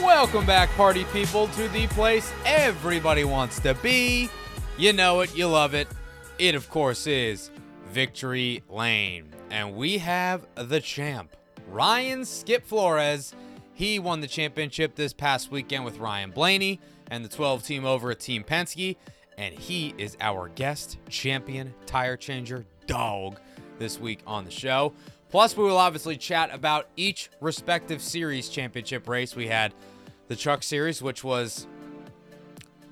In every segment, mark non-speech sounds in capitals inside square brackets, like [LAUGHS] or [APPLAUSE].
Welcome back, party people, to the place everybody wants to be. You know it, you love it. It, of course, is Victory Lane. And we have the champ, Ryan Skip Flores. He won the championship this past weekend with Ryan Blaney and the 12 team over at Team Penske. And he is our guest champion tire changer dog this week on the show. Plus, we will obviously chat about each respective series championship race. We had the Truck Series, which was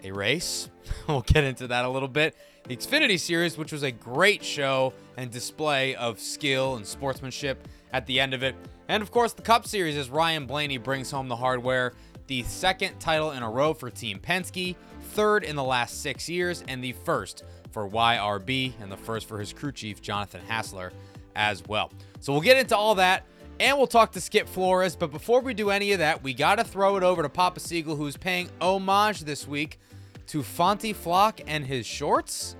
a race. [LAUGHS] we'll get into that a little bit. The Xfinity Series, which was a great show and display of skill and sportsmanship at the end of it. And of course, the Cup Series as Ryan Blaney brings home the hardware, the second title in a row for Team Penske, third in the last six years, and the first for YRB, and the first for his crew chief, Jonathan Hassler, as well. So we'll get into all that and we'll talk to Skip Flores. But before we do any of that, we got to throw it over to Papa Segal, who's paying homage this week to Fonty Flock and his shorts.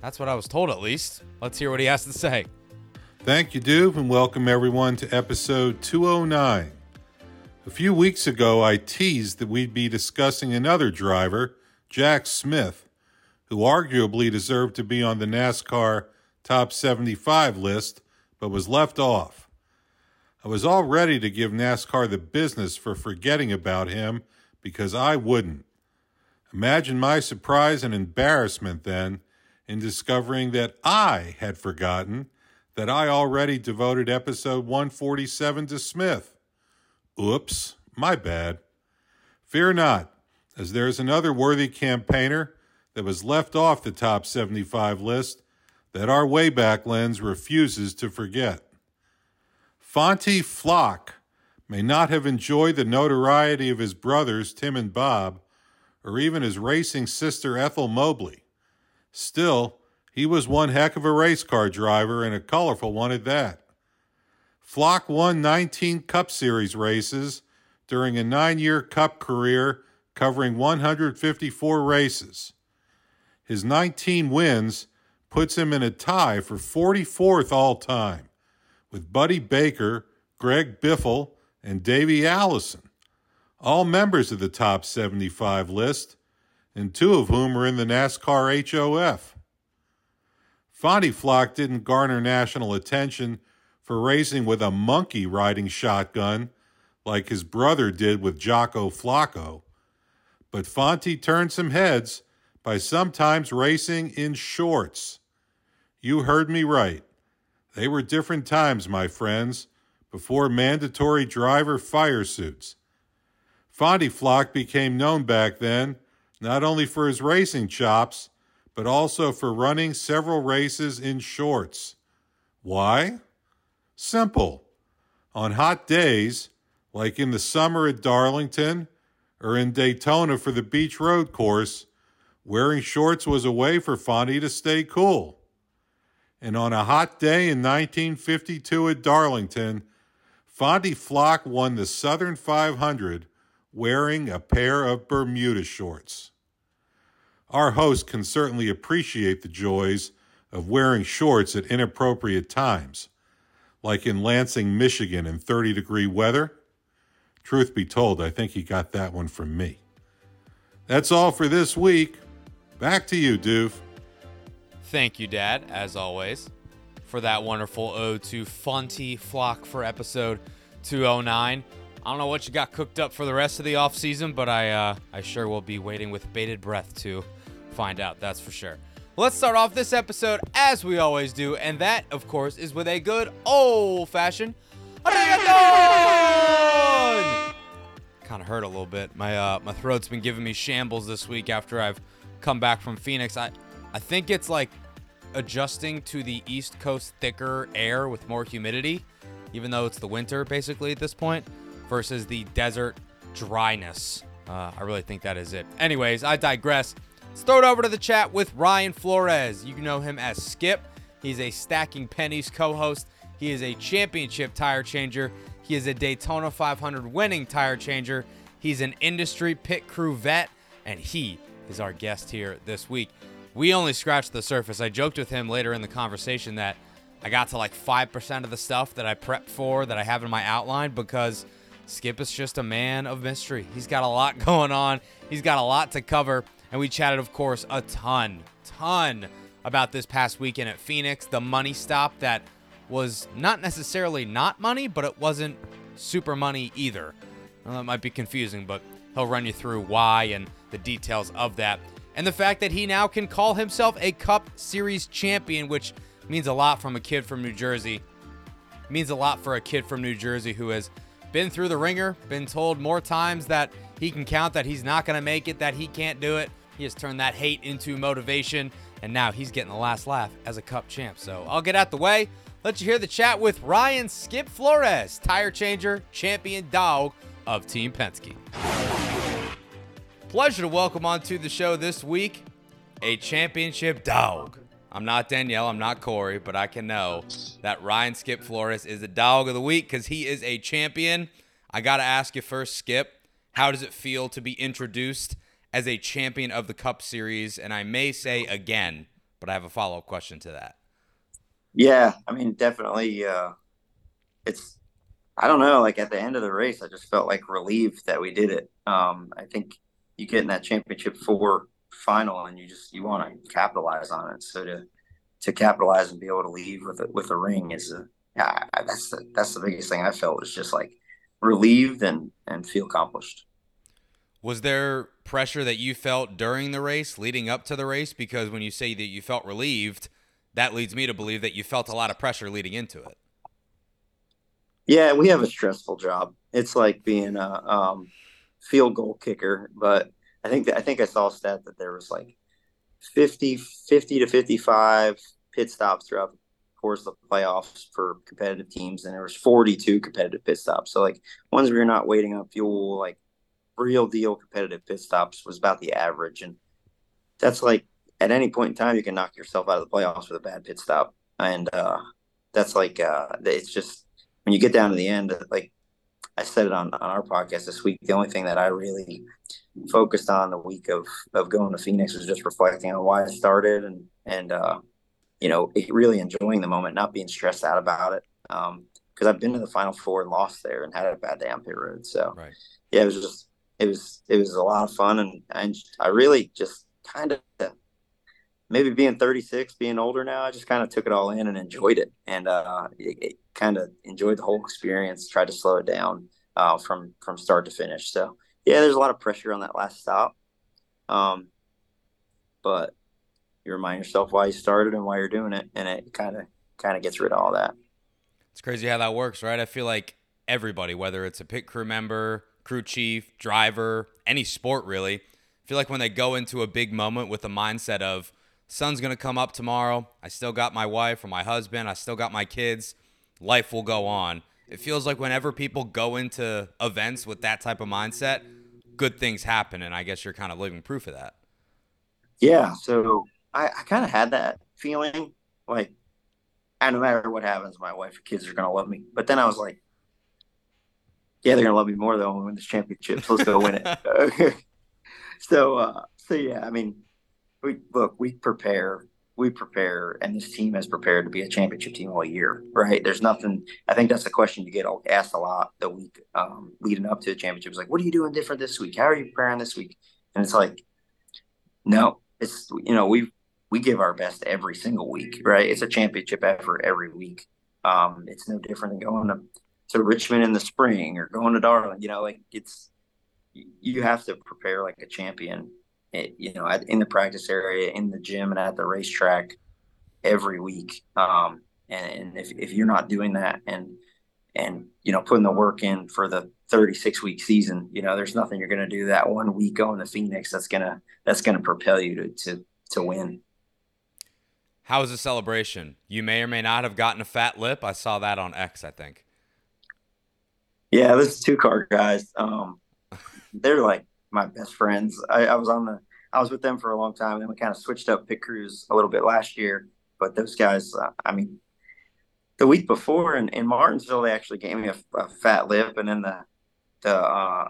That's what I was told, at least. Let's hear what he has to say. Thank you, Duve, and welcome everyone to episode 209. A few weeks ago, I teased that we'd be discussing another driver, Jack Smith, who arguably deserved to be on the NASCAR top 75 list but was left off. I was all ready to give NASCAR the business for forgetting about him because I wouldn't. Imagine my surprise and embarrassment then in discovering that I had forgotten that I already devoted episode 147 to Smith. Oops, my bad. Fear not, as there is another worthy campaigner that was left off the top 75 list that our Wayback Lens refuses to forget. Fonty Flock may not have enjoyed the notoriety of his brothers Tim and Bob, or even his racing sister Ethel Mobley. Still, he was one heck of a race car driver and a colorful one at that. Flock won 19 Cup Series races during a nine year Cup career covering 154 races. His 19 wins puts him in a tie for 44th all time with Buddy Baker, Greg Biffle, and Davey Allison, all members of the top 75 list, and two of whom are in the NASCAR HOF. Fonty Flock didn't garner national attention for racing with a monkey riding shotgun like his brother did with Jocko Flocko, but Fonty turned some heads by sometimes racing in shorts. You heard me right. They were different times, my friends, before mandatory driver fire suits. Fonty Flock became known back then not only for his racing chops, but also for running several races in shorts. Why? Simple. On hot days, like in the summer at Darlington or in Daytona for the Beach Road course, wearing shorts was a way for Fonty to stay cool. And on a hot day in 1952 at Darlington, Fonty Flock won the Southern 500 wearing a pair of Bermuda shorts. Our host can certainly appreciate the joys of wearing shorts at inappropriate times, like in Lansing, Michigan in 30 degree weather. Truth be told, I think he got that one from me. That's all for this week. Back to you, Doof. Thank you, Dad, as always, for that wonderful ode to Fonty Flock for episode 209. I don't know what you got cooked up for the rest of the off season, but I uh, I sure will be waiting with bated breath to find out. That's for sure. Let's start off this episode as we always do, and that, of course, is with a good old fashioned! Kind of hurt a little bit. My uh, my throat's been giving me shambles this week after I've come back from Phoenix. I I think it's like adjusting to the East Coast thicker air with more humidity, even though it's the winter basically at this point. versus the desert dryness. Uh, I really think that is it. Anyways, I digress. Let's throw it over to the chat with Ryan Flores. You know him as Skip. He's a Stacking Pennies co host. He is a championship tire changer. He is a Daytona 500 winning tire changer. He's an industry pit crew vet, and he is our guest here this week. We only scratched the surface. I joked with him later in the conversation that I got to like 5% of the stuff that I prepped for that I have in my outline because Skip is just a man of mystery. He's got a lot [LAUGHS] going on, he's got a lot to cover. And we chatted, of course, a ton, ton about this past weekend at Phoenix, the money stop that was not necessarily not money, but it wasn't super money either. Well, that might be confusing, but he'll run you through why and the details of that. And the fact that he now can call himself a Cup Series champion, which means a lot from a kid from New Jersey. Means a lot for a kid from New Jersey who has been through the ringer, been told more times that he can count, that he's not going to make it, that he can't do it. He has turned that hate into motivation, and now he's getting the last laugh as a Cup champ. So I'll get out the way. Let you hear the chat with Ryan Skip Flores, tire changer, champion dog of Team Penske. Pleasure to welcome onto the show this week a championship dog. I'm not Danielle, I'm not Corey, but I can know that Ryan Skip Flores is the dog of the week because he is a champion. I got to ask you first, Skip, how does it feel to be introduced as a champion of the Cup Series? And I may say again, but I have a follow up question to that. Yeah, I mean, definitely. Uh, it's, I don't know, like at the end of the race, I just felt like relieved that we did it. Um, I think you get in that championship four final and you just you want to capitalize on it. So to to capitalize and be able to leave with a, with a ring is a yeah that's the that's the biggest thing I felt was just like relieved and and feel accomplished. Was there pressure that you felt during the race, leading up to the race? Because when you say that you felt relieved, that leads me to believe that you felt a lot of pressure leading into it. Yeah, we have a stressful job. It's like being a um, field goal kicker, but I think that, I think I saw a stat that there was like 50, 50 to 55 pit stops throughout the course of the playoffs for competitive teams, and there was 42 competitive pit stops. So like ones where you're not waiting on fuel, like real deal competitive pit stops was about the average, and that's like at any point in time you can knock yourself out of the playoffs with a bad pit stop, and uh, that's like uh, it's just when you get down to the end, like I said it on, on our podcast this week. The only thing that I really focused on the week of of going to Phoenix was just reflecting on why I started and and uh, you know really enjoying the moment, not being stressed out about it. Because um, I've been to the Final Four and lost there and had a bad day on pit road. So right. yeah, it was just it was it was a lot of fun and and I really just kind of maybe being 36, being older now, I just kind of took it all in and enjoyed it, and uh, it, it kind of enjoyed the whole experience. Tried to slow it down uh, from from start to finish. So yeah, there's a lot of pressure on that last stop, um, but you remind yourself why you started and why you're doing it, and it kind of kind of gets rid of all that. It's crazy how that works, right? I feel like everybody, whether it's a pit crew member, crew chief, driver, any sport really, I feel like when they go into a big moment with the mindset of sun's going to come up tomorrow. I still got my wife or my husband. I still got my kids. Life will go on. It feels like whenever people go into events with that type of mindset, good things happen. And I guess you're kind of living proof of that. Yeah. So I, I kind of had that feeling like, and no matter what happens, my wife and kids are going to love me. But then I was like, yeah, they're going to love me more though when we win this championship. So let's go win it. [LAUGHS] [LAUGHS] so, uh, so yeah, I mean, we look, we prepare, we prepare, and this team has prepared to be a championship team all year, right? There's nothing. I think that's the question you get asked a lot the week um, leading up to the championship. It's like, what are you doing different this week? How are you preparing this week? And it's like, no, it's you know we we give our best every single week, right? It's a championship effort every week. Um, it's no different than going to to Richmond in the spring or going to Darling. You know, like it's you have to prepare like a champion you know, in the practice area, in the gym, and at the racetrack every week. Um, and, and if, if you're not doing that and and you know putting the work in for the 36 week season, you know, there's nothing you're going to do that one week going to Phoenix that's gonna that's gonna propel you to to to win. How was the celebration? You may or may not have gotten a fat lip. I saw that on X, I think. Yeah, this is two car guys. Um, they're like my best friends. I, I was on the I was with them for a long time, and then we kind of switched up pit crews a little bit last year. But those guys, uh, I mean, the week before in, in Martinsville, they actually gave me a, a fat lip, and then the the uh,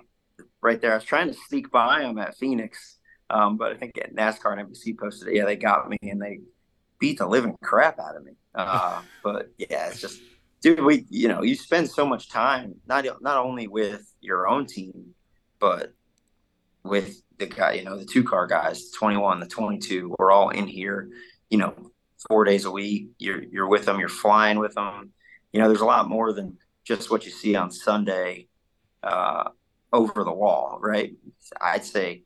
right there, I was trying to sneak by them at Phoenix, um, but I think at NASCAR and NBC posted it. Yeah, they got me, and they beat the living crap out of me. [LAUGHS] Uh, but yeah, it's just, dude, we you know you spend so much time not not only with your own team, but with the guy, you know, the two car guys, the 21, the 22, we're all in here, you know, four days a week. You're you're with them. You're flying with them. You know, there's a lot more than just what you see on Sunday uh, over the wall, right? I'd say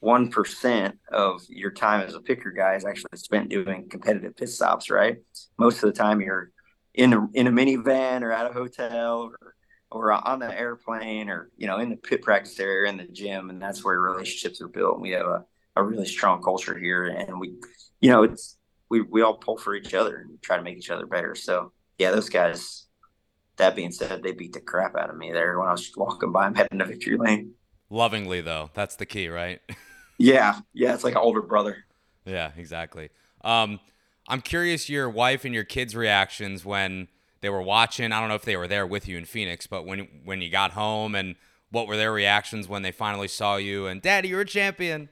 one percent of your time as a picker guy is actually spent doing competitive pit stops, right? Most of the time you're in a, in a minivan or at a hotel or or on the airplane or you know in the pit practice area in the gym and that's where relationships are built we have a, a really strong culture here and we you know it's we, we all pull for each other and try to make each other better. So yeah, those guys. That being said, they beat the crap out of me there when I was walking by them heading to victory lane. Lovingly though, that's the key, right? [LAUGHS] yeah, yeah, it's like an older brother. Yeah, exactly. Um, I'm curious your wife and your kids' reactions when they were watching. I don't know if they were there with you in Phoenix, but when when you got home and what were their reactions when they finally saw you and Daddy, you're a champion.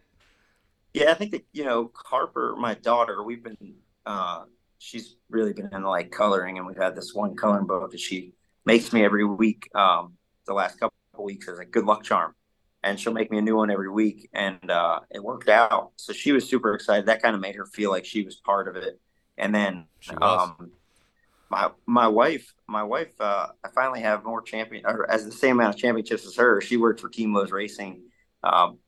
Yeah, I think that you know Harper, my daughter, we've been uh, she's really been into like coloring, and we've had this one coloring book that she makes me every week. Um, the last couple of weeks as a good luck charm, and she'll make me a new one every week, and uh, it worked out. So she was super excited. That kind of made her feel like she was part of it. And then um, my my wife, my wife, uh, I finally have more champion or as the same amount of championships as her. She worked for Team Lowe's Racing. Um,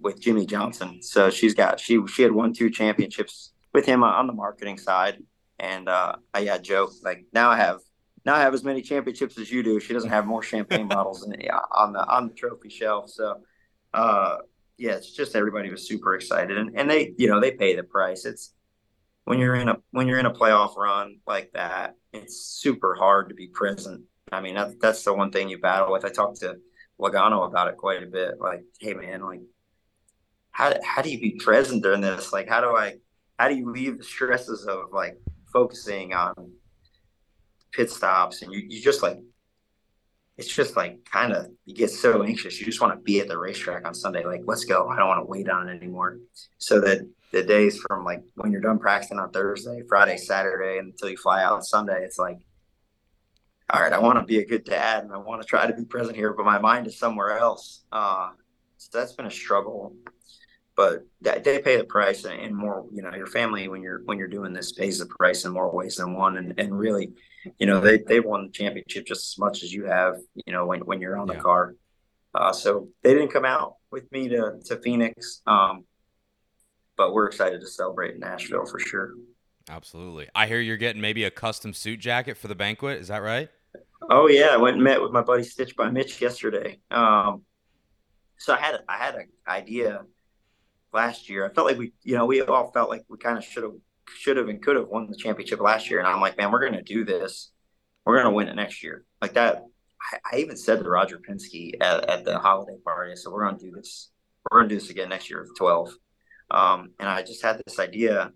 with Jimmie Johnson. So she's got she she had won two championships with him on the marketing side. And uh, I yeah, joke like now I have now I have as many championships as you do. She doesn't have more champagne [LAUGHS] bottles in, on the on the trophy shelf. So uh, yeah, it's just everybody was super excited, and and they you know they pay the price. It's when you're in a when you're in a playoff run like that, it's super hard to be present. I mean, that, that's the one thing you battle with. I talked to Logano about it quite a bit. Like, hey man, like how how do you be present during this? Like, how do I how do you leave the stresses of like focusing on pit stops and you, you just like it's just like kind of you get so anxious you just want to be at the racetrack on sunday like let's go. I don't want to wait on it anymore. So that the days from like when you're done practicing on thursday friday saturday until you fly out sunday it's like all right i want to be a good dad and i want to try to be present here but my mind is somewhere else. Uh, so that's been a struggle but that they pay the price and more you know your family when you're when you're doing this pays the price in more ways than one. And, and really you know they they won the championship just as much as you have you know when, when you're on yeah. the car. Uh, so they didn't come out with me to to phoenix um, but we're excited to celebrate in nashville for sure. Absolutely. I hear you're getting maybe a custom suit jacket for the banquet. Is that right? Oh yeah. I went and met with my buddy stitch by mitch yesterday. Um, so i had a, i had an idea last year. I felt like we, you know, we all felt like we kind of should have, should have, and could have won the championship last year. And I'm like, man, we're going to do this. We're going to win it next year. Like that. I, I even said to Roger Penske at, at the holiday party, so we're going to do this. We're going to do this again next year with 12. Um, and I just had this idea.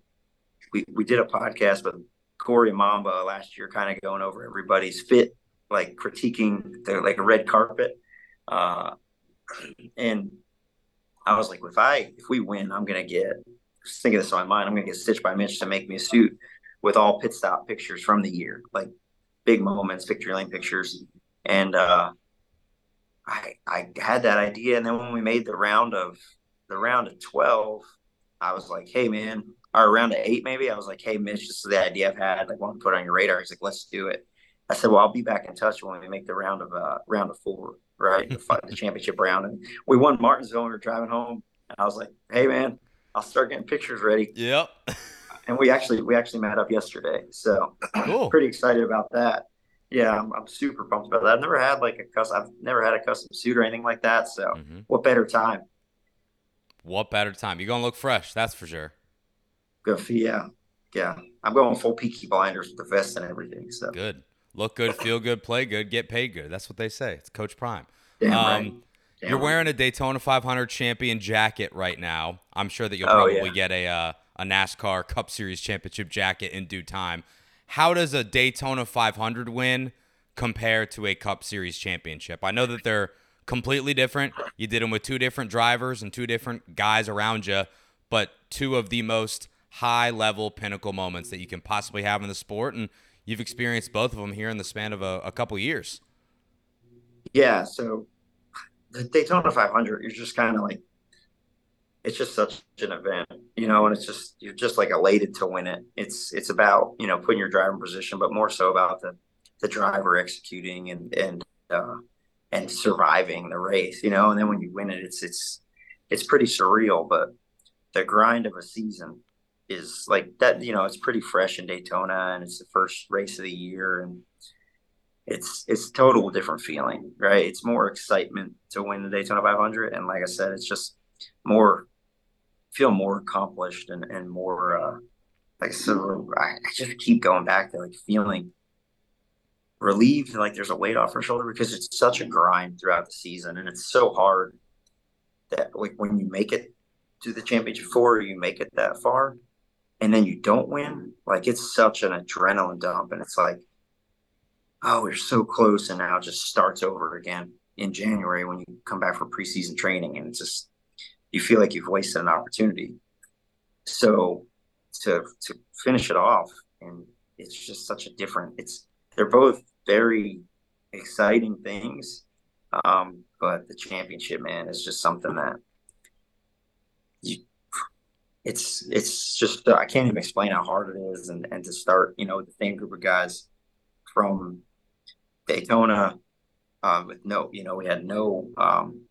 We, we did a podcast with Corey Mamba last year, kind of going over everybody's fit, like critiquing the like a red carpet. Uh, and I was like, if I if we win, I'm gonna get thinking this on my mind. I'm gonna get Stitch by Mitch to make me a suit with all pit stop pictures from the year, like big moments, victory lane pictures. And uh, I I had that idea, and then when we made the round of the round of twelve, I was like, hey man, or round of eight maybe. I was like, hey Mitch, this is the idea I've had. Like, want to put on your radar. He's like, let's do it. I said, well, I'll be back in touch when we make the round of uh, round of four right? the, the [LAUGHS] championship round. And we won Martinsville and we were driving home. And I was like, hey, man, I'll start getting pictures ready. Yep. and we actually we actually met up yesterday. So cool. [CLEARS THROAT] pretty excited about that. Yeah, I'm, I'm, super pumped about that. I've never had like a custom. I've never had a custom suit or anything like that. So mm-hmm. what better time? What better time? You're gonna look fresh, that's for sure. Good, yeah, yeah. I'm going full Peaky Blinders with the vest and everything. So good. Look good, feel good, play good, get paid good. That's what they say. It's Coach Prime. Damn right. Damn you're wearing a Daytona 500 champion jacket right now. I'm sure that you'll Oh, probably yeah. get a uh, a NASCAR Cup Series championship jacket in due time. How does a Daytona 500 win compare to a Cup Series championship? I know that they're completely different. You did them with two different drivers and two different guys around you, but two of the most high level pinnacle moments that you can possibly have in the sport, and you've experienced both of them here in the span of a, a couple years. Yeah, so the Daytona 500, you're just kind of like, it's just such an event, you know, and it's just you're just like elated to win it. It's it's about you know putting your driver in position, but more so about the the driver executing and and uh, and surviving the race, you know. And then when you win it, it's it's it's pretty surreal. But the grind of a season is like that, you know. It's pretty fresh in Daytona, and it's the first race of the year, and it's it's a total different feeling, right? It's more excitement to win the Daytona 500, and like I said, it's just more feel more accomplished and and more uh, like so. I, I just keep going back to like feeling relieved, like there's a weight off her shoulder because it's such a grind throughout the season, and it's so hard that like when you make it to the championship four, you make it that far, and then you don't win, like it's such an adrenaline dump, and it's like oh, we're so close, and now it just starts over again in January when you come back for preseason training, and it's just you feel like you've wasted an opportunity. So to to finish it off, and it's just such a different. It's they're both very exciting things, um, but the championship, man, is just something that you. It's it's just I can't even explain how hard it is, and and to start, you know, with the same group of guys from Daytona uh, with no, you know, we had no um,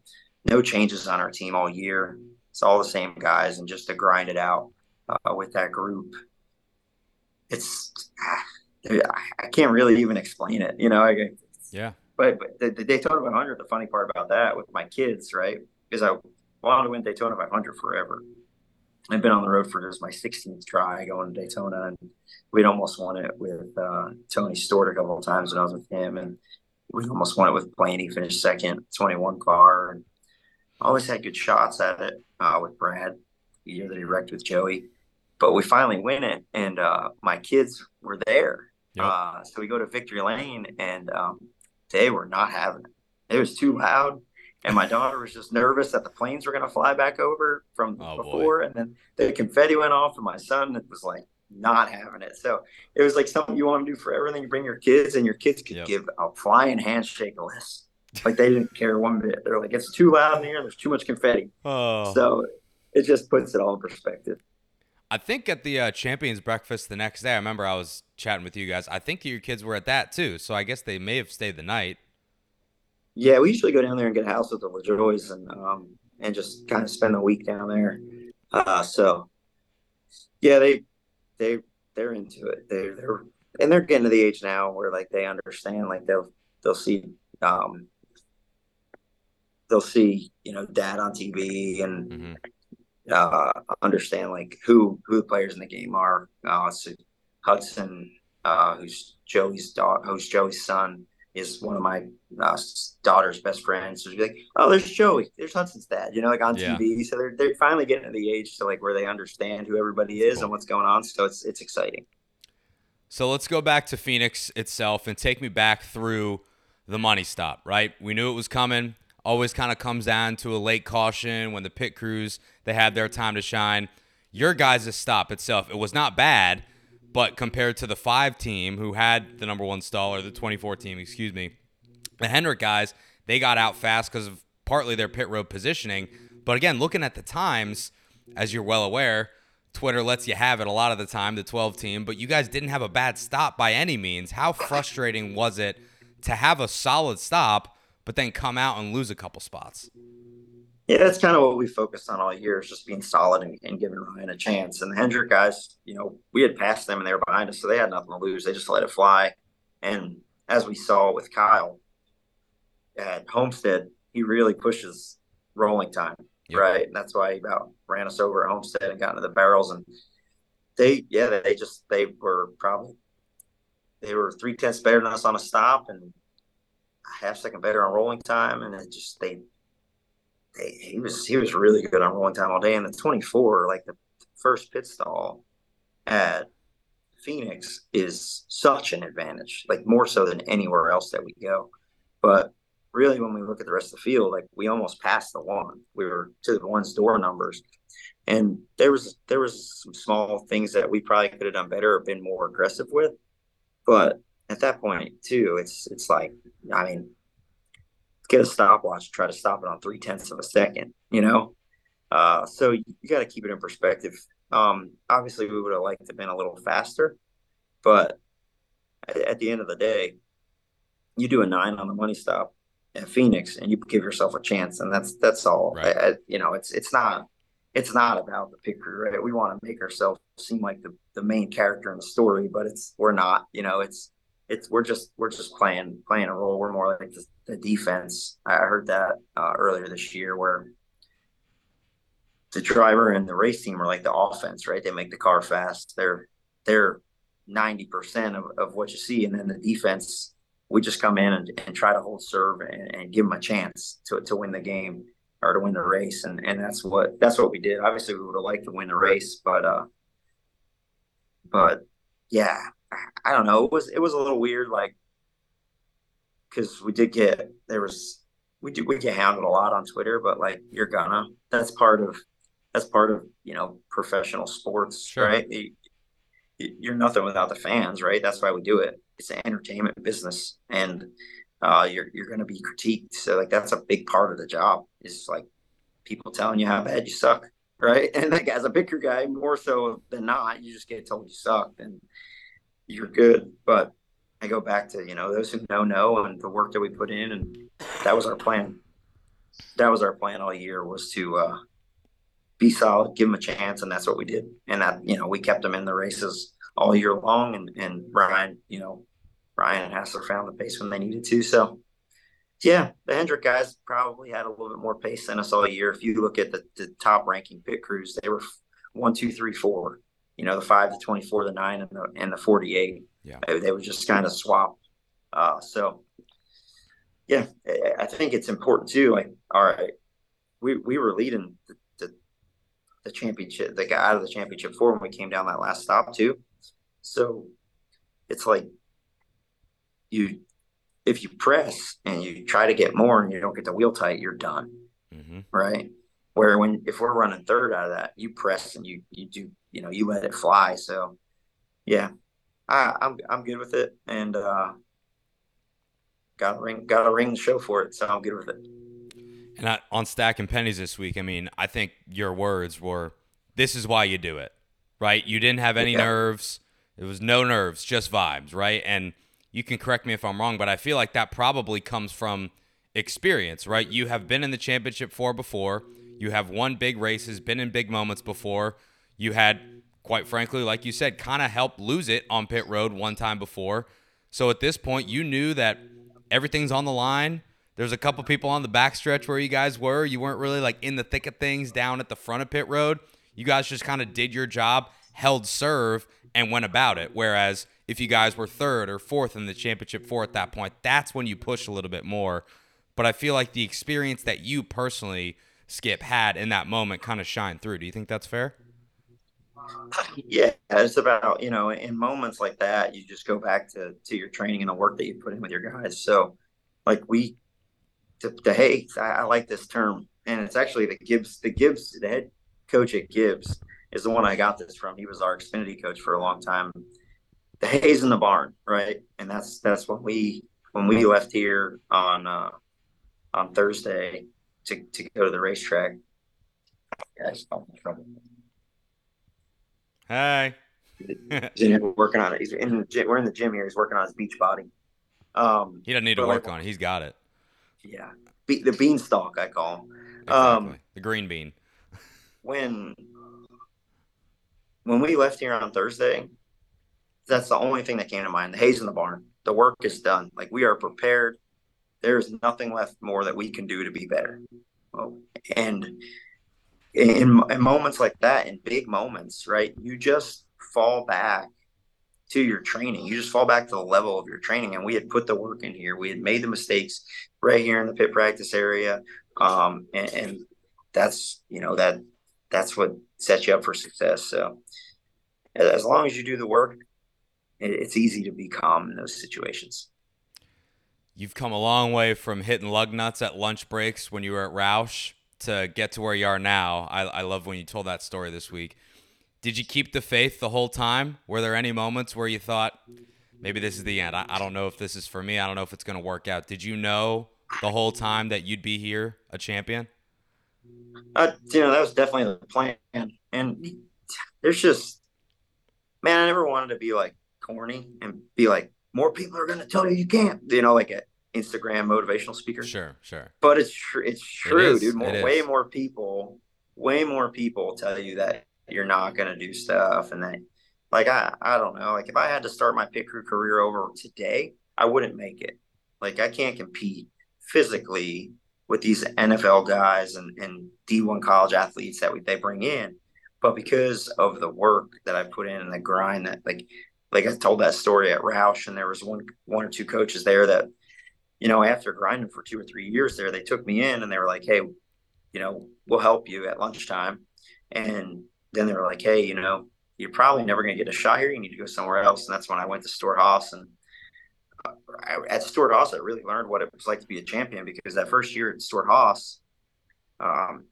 no changes on our team all year. It's all the same guys, and just to grind it out uh, with that group, it's I I can't really even explain it. You know, I, Yeah. but, but the, the Daytona 500, the funny part about that with my kids, right, is I wanted to win Daytona 500 forever. I've been on the road for this my 16th try going to Daytona, and we'd almost won it with uh, Tony Stewart a couple of times when I was with him, and we almost won it with Blaney, finished second, 21 car, and always had good shots at it uh, with Brad the year that he wrecked with Joey. But we finally win it, and uh, my kids were there. Yep. Uh, so we go to Victory Lane, and um, they were not having it. It was too loud, and my daughter was just nervous that the planes were going to fly back over from Oh, boy. before, and then the confetti went off, and my son was like not having it. So it was like something you want to do for everything. You bring your kids, and your kids could Yep. give a flying handshake less. Like they didn't care one bit. They're like, it's too loud in here. There's too much confetti. Oh. So it just puts it all in perspective. I think at the uh, champions breakfast the next day, I remember I was chatting with you guys. I think your kids were at that too, so I guess they may have stayed the night. Yeah, we usually go down there and get a house with the LaJoies and um and just kind of spend the week down there. Uh, so yeah, they they they're into it. They're they're and they're getting to the age now where like they understand. Like they'll they'll see um they'll see you know dad on TV and hmm uh, understand like who who the players in the game are. Uh, so Hudson, uh, who's Joey's daughter, who's Joey's son, is one of my uh, daughter's best friends. So be like, "Oh, there's Joey. There's Hudson's dad." You know, like on Yeah. TV. So they're they're finally getting to the age to like where they understand who everybody is and what's going on. So it's it's exciting. So let's go back to Phoenix itself and take me back through the money stop, right? We knew it was coming. Always kind of comes down to a late caution when the pit crews they had their time to shine. Your guys' stop itself, it was not bad, but compared to the five team who had the number one stall or the 24 team, excuse me, the Hendrick guys, they got out fast because of partly their pit road positioning. But again, looking at the times, as you're well aware, Twitter lets you have it a lot of the time, the 12 team, but you guys didn't have a bad stop by any means. How frustrating was it to have a solid stop, but then come out and lose a couple spots? Yeah, that's kind of what we focused on all year is just being solid and, and giving Ryan a chance. And the Hendrick guys, you know, we had passed them and they were behind us, so they had nothing to lose. They just let it fly. And as we saw with Kyle at Homestead, he really pushes rolling time, Yep. right? And that's why he about ran us over at Homestead and got into the barrels. And they, yeah, they just they were probably they were three tenths better than us on a stop and a half second better on rolling time, and it just they, they he was he was really good on rolling time all day. And the 24, like the first pit stall at Phoenix, is such an advantage, like more so than anywhere else that we go. But really, when we look at the rest of the field, like we almost passed the one. We were to the one's door numbers, and there was there was some small things that we probably could have done better or been more aggressive with. But at that point, too, it's it's like I mean, get a stopwatch, try to stop it on three tenths of a second, you know. Uh, so you, you got to keep it in perspective. Um, obviously, we would have liked to have been a little faster, but at, at the end of the day, you do a nine on the money stop at Phoenix, and you give yourself a chance, and that's that's all. Right. I, I, you know, it's it's not it's not about the picture, right? We want to make ourselves seem like the, the main character in the story, but it's we're not. You know, it's it's we're just we're just playing playing a role. We're more like the, the defense. I heard that uh, earlier this year, where the driver and the race team are like the offense, right? They make the car fast. They're they're ninety percent of, of what you see, and then the defense we just come in and, and try to hold serve and, and, give them a chance to, to win the game or to win the race. And, and that's what, that's what we did. Obviously we would have liked to win the race, but, uh, but yeah, I don't know. It was, it was a little weird. Like, cause we did get, there was, we do, we get hounded a lot on Twitter, but like, you're gonna, that's part of, that's part of, you know, professional sports, Sure. right? You, you're nothing without the fans, right? That's why we do it. It's an entertainment business, and uh, you're you're to be critiqued. So like that's a big part of the job is like people telling you how bad you suck, right? [LAUGHS] And like as a bigger guy, more so than not, you just get told you suck, and you're good. But I go back to you know those who know know, and the work that we put in, and that was our plan. That was our plan all year was to uh, be solid, give them a chance, and that's what we did. And that you know we kept them in the races all year long, and and Ryan, you know, Ryan and Hassler found the pace when they needed to. So yeah, the Hendrick guys probably had a little bit more pace than us all year. If you look at the, the top ranking pit crews, they were one, two, three, four. You know, the five, the twenty-four, the nine, and the and the forty-eight. Yeah, they, they would just kind of swap. Uh, so yeah, I think it's important too. Like, all right, we we were leading the, the, the championship, the guy out of the championship four when we came down that last stop too. So it's like you, if you press and you try to get more and you don't get the wheel tight, you're done, mm-hmm. right? Where when if we're running third out of that, you press and you you do you know you let it fly. So yeah, I, I'm I'm good with it, and uh, got a ring got a ring the show for it, so I'm good with it. And I, on stacking pennies this week, I mean, I think your words were, "This is why you do it." Right? You didn't have any Yeah. nerves. It was no nerves, just vibes, right? And you can correct me if I'm wrong, but I feel like that probably comes from experience, right? You have been in the championship four before. You have won big races, been in big moments before. You had, quite frankly, like you said, kind of helped lose it on pit road one time before. So at this point, you knew that everything's on the line. There's a couple people on the backstretch where you guys were. You weren't really like in the thick of things down at the front of pit road. You guys just kind of did your job, held serve, and went about it. Whereas if you guys were third or fourth in the championship four at that point, that's when you push a little bit more. But I feel like the experience that you personally, Skip, had in that moment kind of shined through. Do you think that's fair? [LAUGHS] Yeah, it's about you know in moments like that, you just go back to to your training and the work that you put in with your guys. So, like we, the, the hey, I, I like this term, and it's actually the Gibbs, the Gibbs, the head coach at Gibbs is the one I got this from. He was our Xfinity coach for a long time. The hay's in the barn, right? And that's that's when we when we left here on uh, on Thursday to to go to the racetrack. Guys, I'm in trouble. Hey. He's in here working on it. He's in the gym. We're in the gym here. He's working on his beach body. Um, he doesn't need to work like, on it. He's got it. yeah, Be- the beanstalk I call him. Exactly. Um, the green bean. when when we left here on Thursday, that's the only thing that came to mind. The hay's in the barn. The work is done. Like we are prepared. There's nothing left more that we can do to be better. Oh, and in, in moments like that, in big moments, right, you just fall back to your training. You just fall back to the level of your training. And we had put the work in here. We had made the mistakes right here in the pit practice area. Um, and, and that's, you know, that that's what sets you up for success. So as long as you do the work, it's easy to be calm in those situations. You've come a long way from hitting lug nuts at lunch breaks when you were at Roush to get to where you are now. I, I love when you told that story this week. Did you keep the faith the whole time? Were there any moments where you thought, maybe this is the end? I, I don't know if this is for me. I don't know if it's going to work out. Did you know the whole time that you'd be here a champion? Uh, you know, that was definitely the plan. And there's just, man, I never wanted to be like corny and be like, more people are going to tell you you can't, you know, like an Instagram motivational speaker. Sure, sure. But it's true. It's true, it dude. More, way more people, way more people tell you that you're not going to do stuff. And that, like, I, I don't know. Like, if I had to start my pit crew career over today, I wouldn't make it. Like, I can't compete physically with these NFL guys and, and D1 college athletes that we, they bring in. But because of the work that I put in and the grind that, like, like I told that story at Roush, and there was one one or two coaches there that, you know, after grinding for two or three years there, they took me in and they were like, "Hey, you know, we'll help you at lunchtime," and then they were like, "Hey, you know, you're probably never going to get a shot here. You need to go somewhere else." And that's when I went to Haas, and uh, at Stewart Haas, I really learned what it was like to be a champion because that first year at Haas, um,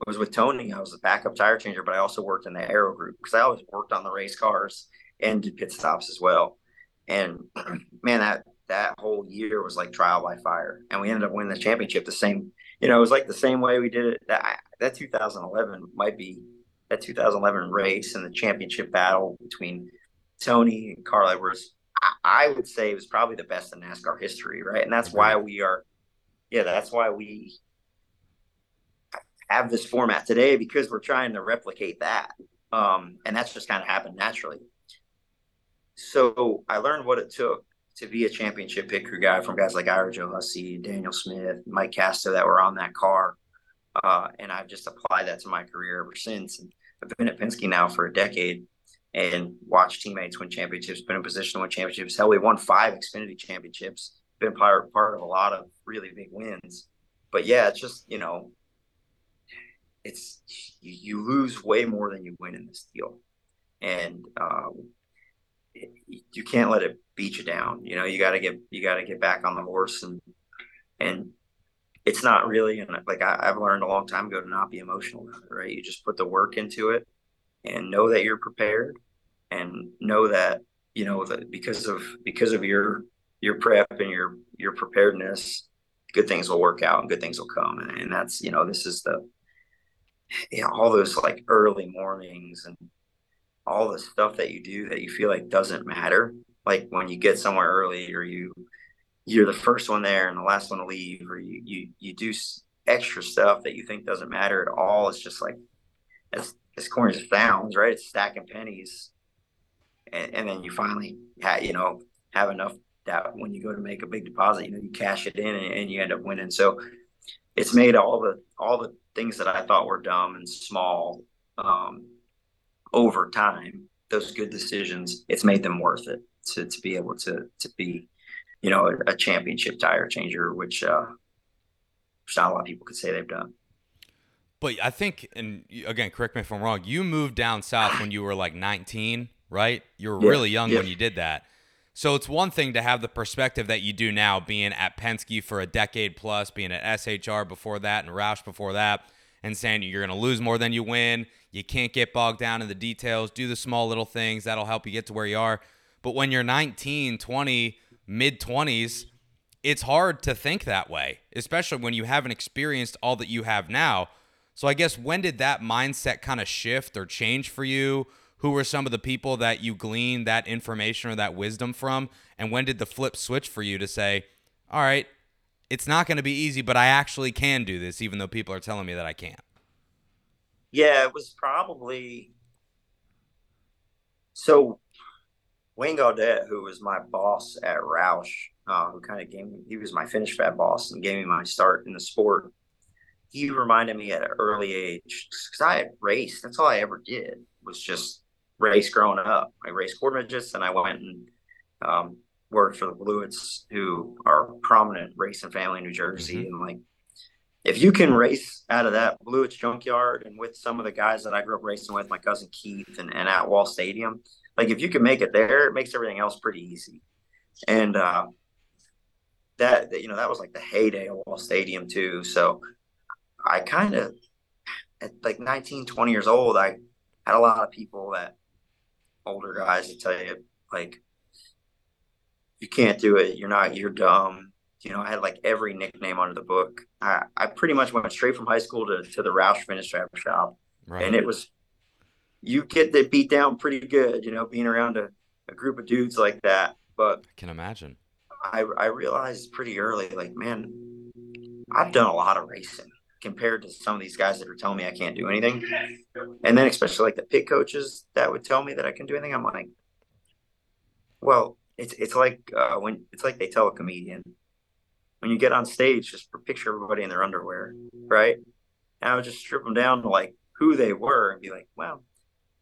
I was with Tony. I was a backup tire changer, but I also worked in the aero group because I always worked on the race cars and did pit stops as well. And [CLEARS THROAT] man, that that whole year was like trial by fire, and we ended up winning the championship the same. You know, it was like the same way we did it. That that 2011 might be that 2011 race and the championship battle between Tony and Carl Edwards. I, I would say it was probably the best in NASCAR history, right? And that's why we are, yeah, that's why we have this format today because we're trying to replicate that. Um, and that's just kind of happened naturally. So I learned what it took to be a championship pit crew guy from guys like Ira Joe Hussey, Daniel Smith, Mike Casto that were on that car. Uh, and I've just applied that to my career ever since. And I've been at Penske now for a decade and watched teammates win championships, been in position to win championships. Hell, we won five Xfinity championships, been part, part of a lot of really big wins. But yeah, it's just, you know, it's you, you lose way more than you win in this deal, and uh, you can't let it beat you down. You know, you got to get you got to get back on the horse, and and it's not really and like I, have learned a long time ago to not be emotional about it. Right, you just put the work into it, and know that you're prepared, and know that you know that because of because of your your prep and your your preparedness good things will work out and good things will come and, and that's you know this is the know, all those like early mornings and all the stuff that you do that you feel like doesn't matter. Like when you get somewhere early or you you're the first one there and the last one to leave, or you you you do extra stuff that you think doesn't matter at all. It's just like as as corny as it sounds, right? It's stacking pennies, and, and then you finally have you know have enough that when you go to make a big deposit, you know you cash it in and, and you end up winning. So it's made all the all the things that I thought were dumb and small um, over time, those good decisions, it's made them worth it to, to be able to to be, you know, a, a championship tire changer, which uh, which not a lot of people could say they've done. But I think, and again, correct me if I'm wrong. You moved down south when you were like 19, right? You were yeah, really young yeah. when you did that. So it's one thing to have the perspective that you do now, being at Penske for a decade plus, being at SHR before that and Roush before that, and saying you're going to lose more than you win. You can't get bogged down in the details. Do the small little things. That'll help you get to where you are. But when you're 19, 20, mid 20s, it's hard to think that way, especially when you haven't experienced all that you have now. So I guess when did that mindset kind of shift or change for you? who were some of the people that you gleaned that information or that wisdom from? And when did the flip switch for you to say, all right, it's not going to be easy, but I actually can do this, even though people are telling me that I can't? Yeah, it was probably so Wayne Gaudet, who was my boss at Roush, uh, who kind of gave me, he was my finish fab boss and gave me my start in the sport. He reminded me at an early age, because I had raced. That's all I ever did was just race growing up. I raced quarter midgets, and I went and um, worked for the Blewetts, who are prominent racing family in New Jersey. Mm-hmm. And like, if you can race out of that Blewetts junkyard and with some of the guys that I grew up racing with, my cousin Keith, and, and at Wall Stadium, like if you can make it there, it makes everything else pretty easy. And uh, that you know that was like the heyday of Wall Stadium too. So I kind of at like 19, 20 years old, I had a lot of people that older guys to tell you like you can't do it. You're not. You're dumb. You know, I had like every nickname under the book. I, I pretty much went straight from high school to, to the Roush finish trap shop, right. and it was you get the beat down pretty good. You know, being around a, a group of dudes like that. But I can imagine. I I realized pretty early, like, man, I've done a lot of racing compared to some of these guys that are telling me I can't do anything. And then especially like the pit coaches that would tell me that I can do anything. I'm like, well, it's it's like uh, when it's like they tell a comedian when you get on stage, just picture everybody in their underwear, right? And I would just strip them down to like who they were and be like, well,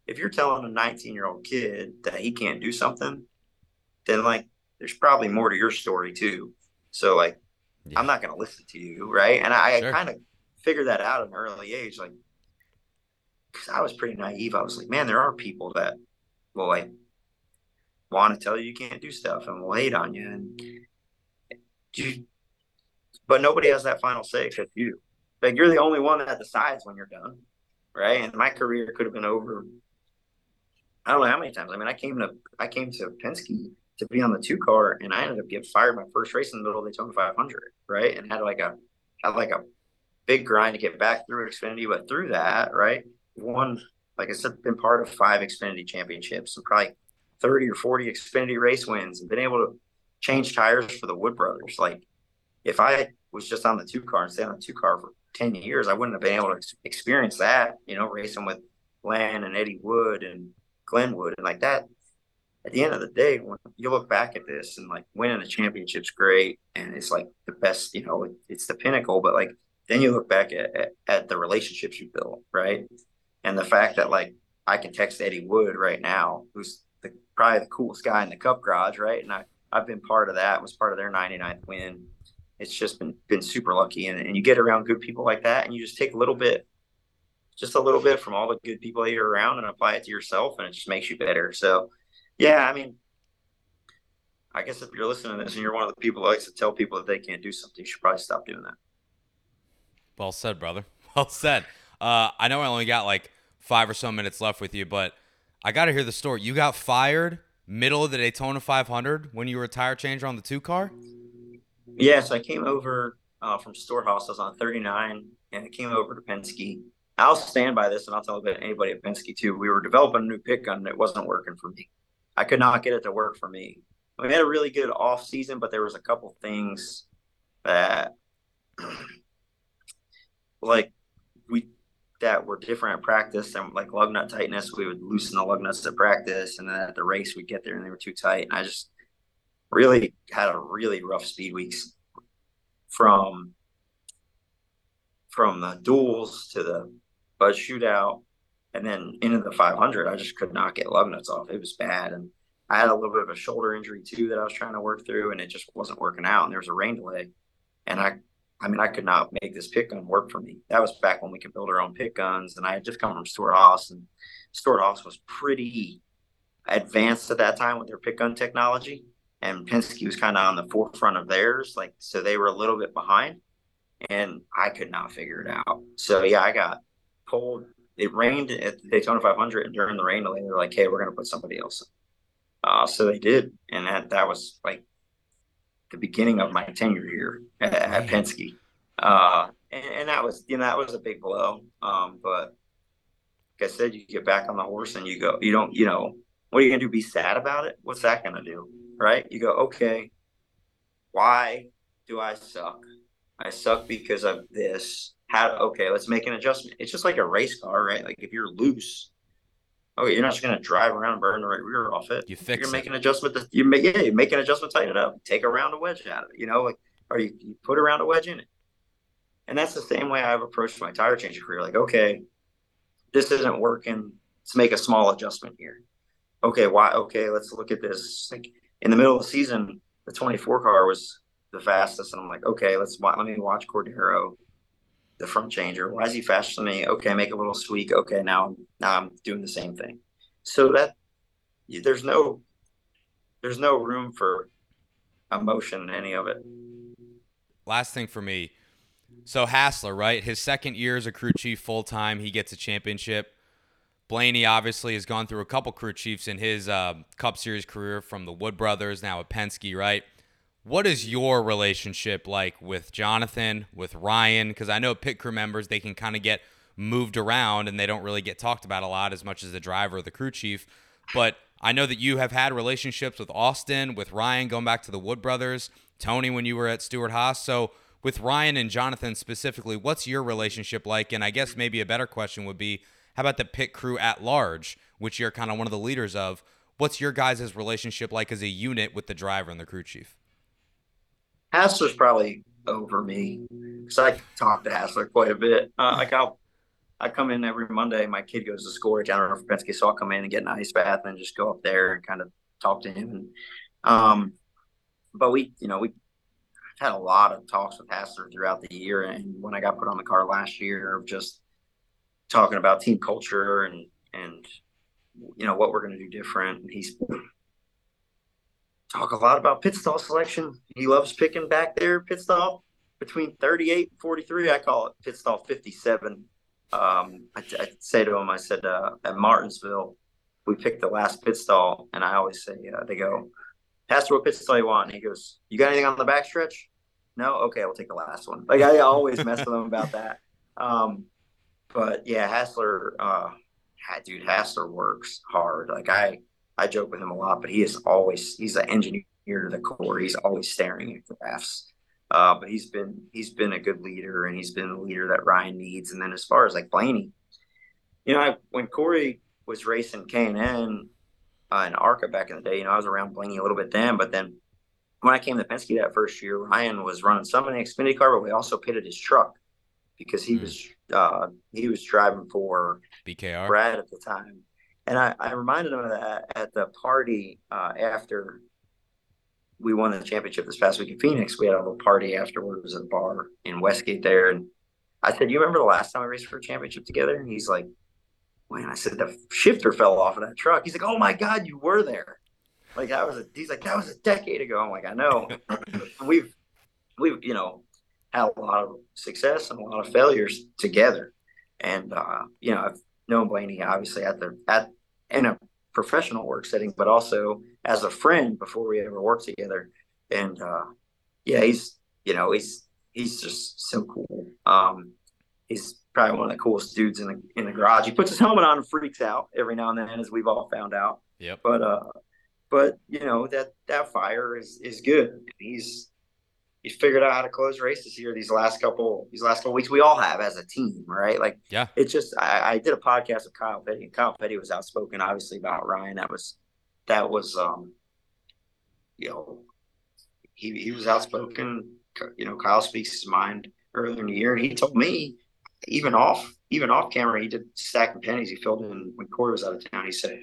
if you're telling a 19 year old kid that he can't do something, then like there's probably more to your story too. So like, yeah. I'm not going to listen to you, right? And I, sure. I kind of figured that out at an early age, like, because I was pretty naive. I was like, man, there are people that will like want to tell you you can't do stuff and will hate on you, and you, but nobody has that final say except you. Like you're the only one that decides when you're done, right? And my career could have been over. I don't know how many times. I mean, I came to I came to Penske to be on the two car, and I ended up getting fired my first race in the middle of the Daytona 500, right? And had like a had like a big grind to get back through Xfinity, but through that, right, won like I said, been part of five Xfinity championships and probably 30 or 40 Xfinity race wins and been able to change tires for the Wood brothers. Like if I was just on the two car and stayed on the two car for 10 years, I wouldn't have been able to experience that, you know, racing with Len and Eddie Wood and Glenn Wood and like that at the end of the day, when you look back at this and like winning a championship's great and it's like the best, you know, it's the pinnacle, but like then you look back at, at, at the relationships you built, right? And the fact that like I can text Eddie Wood right now, who's the, probably the coolest guy in the Cup garage, right? And I, I've been part of that, was part of their 99th win. It's just been been super lucky, and, and you get around good people like that, and you just take a little bit, just a little bit from all the good people that you're around, and apply it to yourself, and it just makes you better. So yeah, I mean, I guess if you're listening to this and you're one of the people that likes to tell people that they can't do something, you should probably stop doing that. Well said, brother. [LAUGHS] Well said. Uh, I know I only got like five or so minutes left with you, but I got to hear the story. You got fired middle of the Daytona 500 when you were a tire changer on the two car? Yeah, so I came over uh, from Stewart-Haas. I was on 39, and I came over to Penske. I'll stand by this, and I'll tell anybody at Penske too. We were developing a new pit gun and it wasn't working for me. I could not get it to work for me. We had a really good off season, but there was a couple things that [CLEARS THROAT] like we that were different at practice and like lug nut tightness, we would loosen the lug nuts at practice and then at the race we'd get there and they were too tight. And I just really had a really rough speed weeks from from the duels to the bud shootout and then into the 500, I just could not get lug nuts off. It was bad. And I had a little bit of a shoulder injury too that I was trying to work through, and it just wasn't working out. And there was a rain delay. And I, I mean, I could not make this pit gun work for me. That was back when we could build our own pit guns. And I had just come from Stewart-Haas, and Stewart-Haas was pretty advanced at that time with their pit gun technology. And Penske was kind of on the forefront of theirs. Like, so they were a little bit behind. And I could not figure it out. So, yeah, I got pulled it rained at the Daytona 500, and during the rain delay, they're like, "Hey, we're going to put somebody else." In. Uh, so they did, and that that was like the beginning of my tenure here at, at Penske, uh, and, and, that was you know that was a big blow. Um, but like I said, you get back on the horse and you go. You don't, you know, what are you going to do? Be sad about it? What's that going to do? Right? You go, okay. Why do I suck? I suck because of this how okay let's make an adjustment it's just like a race car right like if you're loose okay you're not just going to drive around and burn the right rear off it you fix you're making an adjustment you make yeah you make an adjustment tighten it up take around a round of wedge out of it you know like or you, you put around a wedge in it and that's the same way i've approached my tire changing career like okay this isn't working let's make a small adjustment here okay, why? Okay, let's look at this. Like in the middle of the season, the 24 car was the fastest, and I'm like, okay, let's let me watch Cordero, the front changer. Why is he faster than me? Okay, make a little squeak. Okay, now now I'm doing the same thing. So that there's no there's no room for emotion in any of it. Last thing for me. So Hassler, right? His second year as a crew chief full time, he gets a championship. Blaney obviously has gone through a couple crew chiefs in his uh, Cup Series career from the Wood brothers, now at Penske, right? What is your relationship like with Jonathan, with Ryan? Because I know pit crew members, they can kind of get moved around and they don't really get talked about a lot as much as the driver or the crew chief. But I know that you have had relationships with Austin, with Ryan, going back to the Wood brothers, Tony when you were at Stewart-Haas. So with Ryan and Jonathan specifically, what's your relationship like? And I guess maybe a better question would be how about the pit crew at large, which you're kind of one of the leaders of? What's your guys' relationship like as a unit with the driver and the crew chief? Hassler's probably over me because I talk to Hassler quite a bit. Uh, like I'll, I come in every Monday. My kid goes to school at General Penske, so I'll come in and get an ice bath and just go up there and kind of talk to him. And, um, but we, you know, we had a lot of talks with Hassler throughout the year. And when I got put on the car last year, of just talking about team culture and and you know what we're going to do different. And he's talk a lot about pit stall selection. He loves picking back there pit stall between 38 and 43. I call it pit stall 57. Um, I, I say to him, I said uh, at Martinsville, we picked the last pit stall, and I always say uh, they go, Pastor, what pit stall you want? And he goes, You got anything on the backstretch? No, okay, we'll take the last one. Like I always mess with him about that. Um, but yeah, Hassler, uh, dude, Hassler works hard. Like I, I joke with him a lot, but he is always he's an engineer to the core. He's always staring at graphs. Uh, but he's been he's been a good leader, and he's been the leader that Ryan needs. And then as far as like Blaney, you know, I, when Corey was racing K and N uh, in ARCA back in the day, you know, I was around Blaney a little bit then. But then when I came to Penske that first year, Ryan was running some in the Xfinity car, but we also pitted his truck because he mm. was uh, he was driving for BKR Brad at the time, and I, I reminded him of that at the party uh, after we won the championship this past week in Phoenix. We had a little party afterwards at a bar in Westgate there, and I said, "You remember the last time we raced for a championship together?" And he's like, "Man," I said, "The shifter fell off of that truck." He's like, "Oh my god, you were there!" Like that was a, he's like that was a decade ago. I'm like, I know. [LAUGHS] we've we've you know had a lot of success and a lot of failures together. And uh, you know, I've known Blaney obviously at the at in a professional work setting, but also as a friend before we ever worked together. And uh, yeah, he's you know he's he's just so cool. Um, he's probably one of the coolest dudes in the in the garage. He puts his helmet on and freaks out every now and then, as we've all found out. Yep. But uh, but you know that that fire is is good. He's he's figured out how to close races here these last couple these last couple weeks. We all have as a team, right? Like, yeah, it's just I, I did a podcast with Kyle Petty, and Kyle Petty was outspoken, obviously about Ryan. That was that was um, you know, he he was outspoken. You know, Kyle speaks his mind earlier in the year, and he told me even off even off camera, he did stacking pennies. He filled in when Corey was out of town. He said,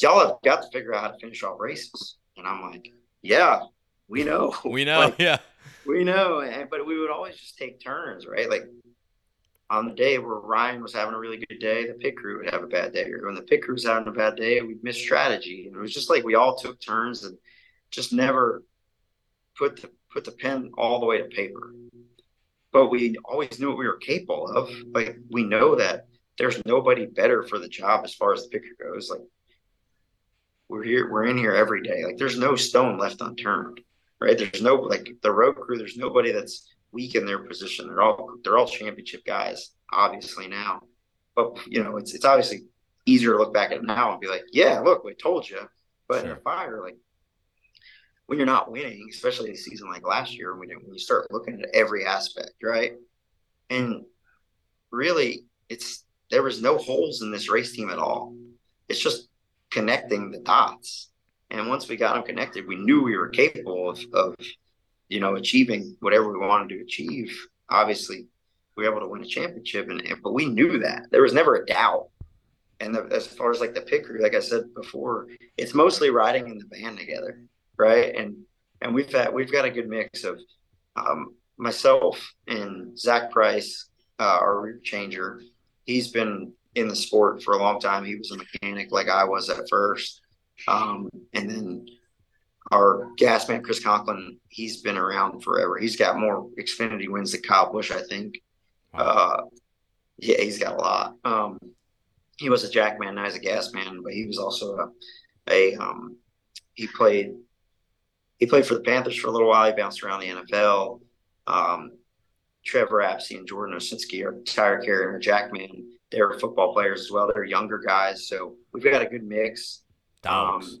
"Y'all have got to figure out how to finish off races." And I'm like, "Yeah, we know. We know. [LAUGHS] like, yeah we know, but we would always just take turns, right? Like on the day where Ryan was having a really good day, the pit crew would have a bad day. Or when the pit crew was having a bad day, we'd miss strategy. And it was just like we all took turns and just never put the put the pen all the way to paper. But we always knew what we were capable of. Like we know that there's nobody better for the job as far as the picker goes. Like we're here, we're in here every day. Like there's no stone left unturned right? There's no like the road crew. There's nobody that's weak in their position. They're all they're all championship guys, obviously now. But you know, it's it's obviously easier to look back at now and be like, yeah, look, we told you. But sure. in a fire, like when you're not winning, especially a season like last year, when, when you start looking at every aspect, right? And really, it's there was no holes in this race team at all. It's just connecting the dots and once we got them connected, we knew we were capable of, of you know, achieving whatever we wanted to achieve. Obviously, we were able to win a championship, and but we knew that there was never a doubt and the, as far as like the pit crew, like I said before, it's mostly riding in the band together, right? And and we've had we've got a good mix of um, myself and Zach Price, uh, our rear changer. He's been in the sport for a long time. He was a mechanic like I was at first, um, and then our gas man Chris Conklin. He's been around forever. He's got more Xfinity wins than Kyle Busch, I think. Wow. Uh, yeah, he's got a lot. Um, he was a jackman, now he's a gas man, but he was also a, a um, he played he played for the Panthers for a little while. He bounced around the NFL. Um, Trevor Apsey and Jordan Osinski are tire carrier and jackman. They're football players as well. They're younger guys, so we've got a good mix. Dogs,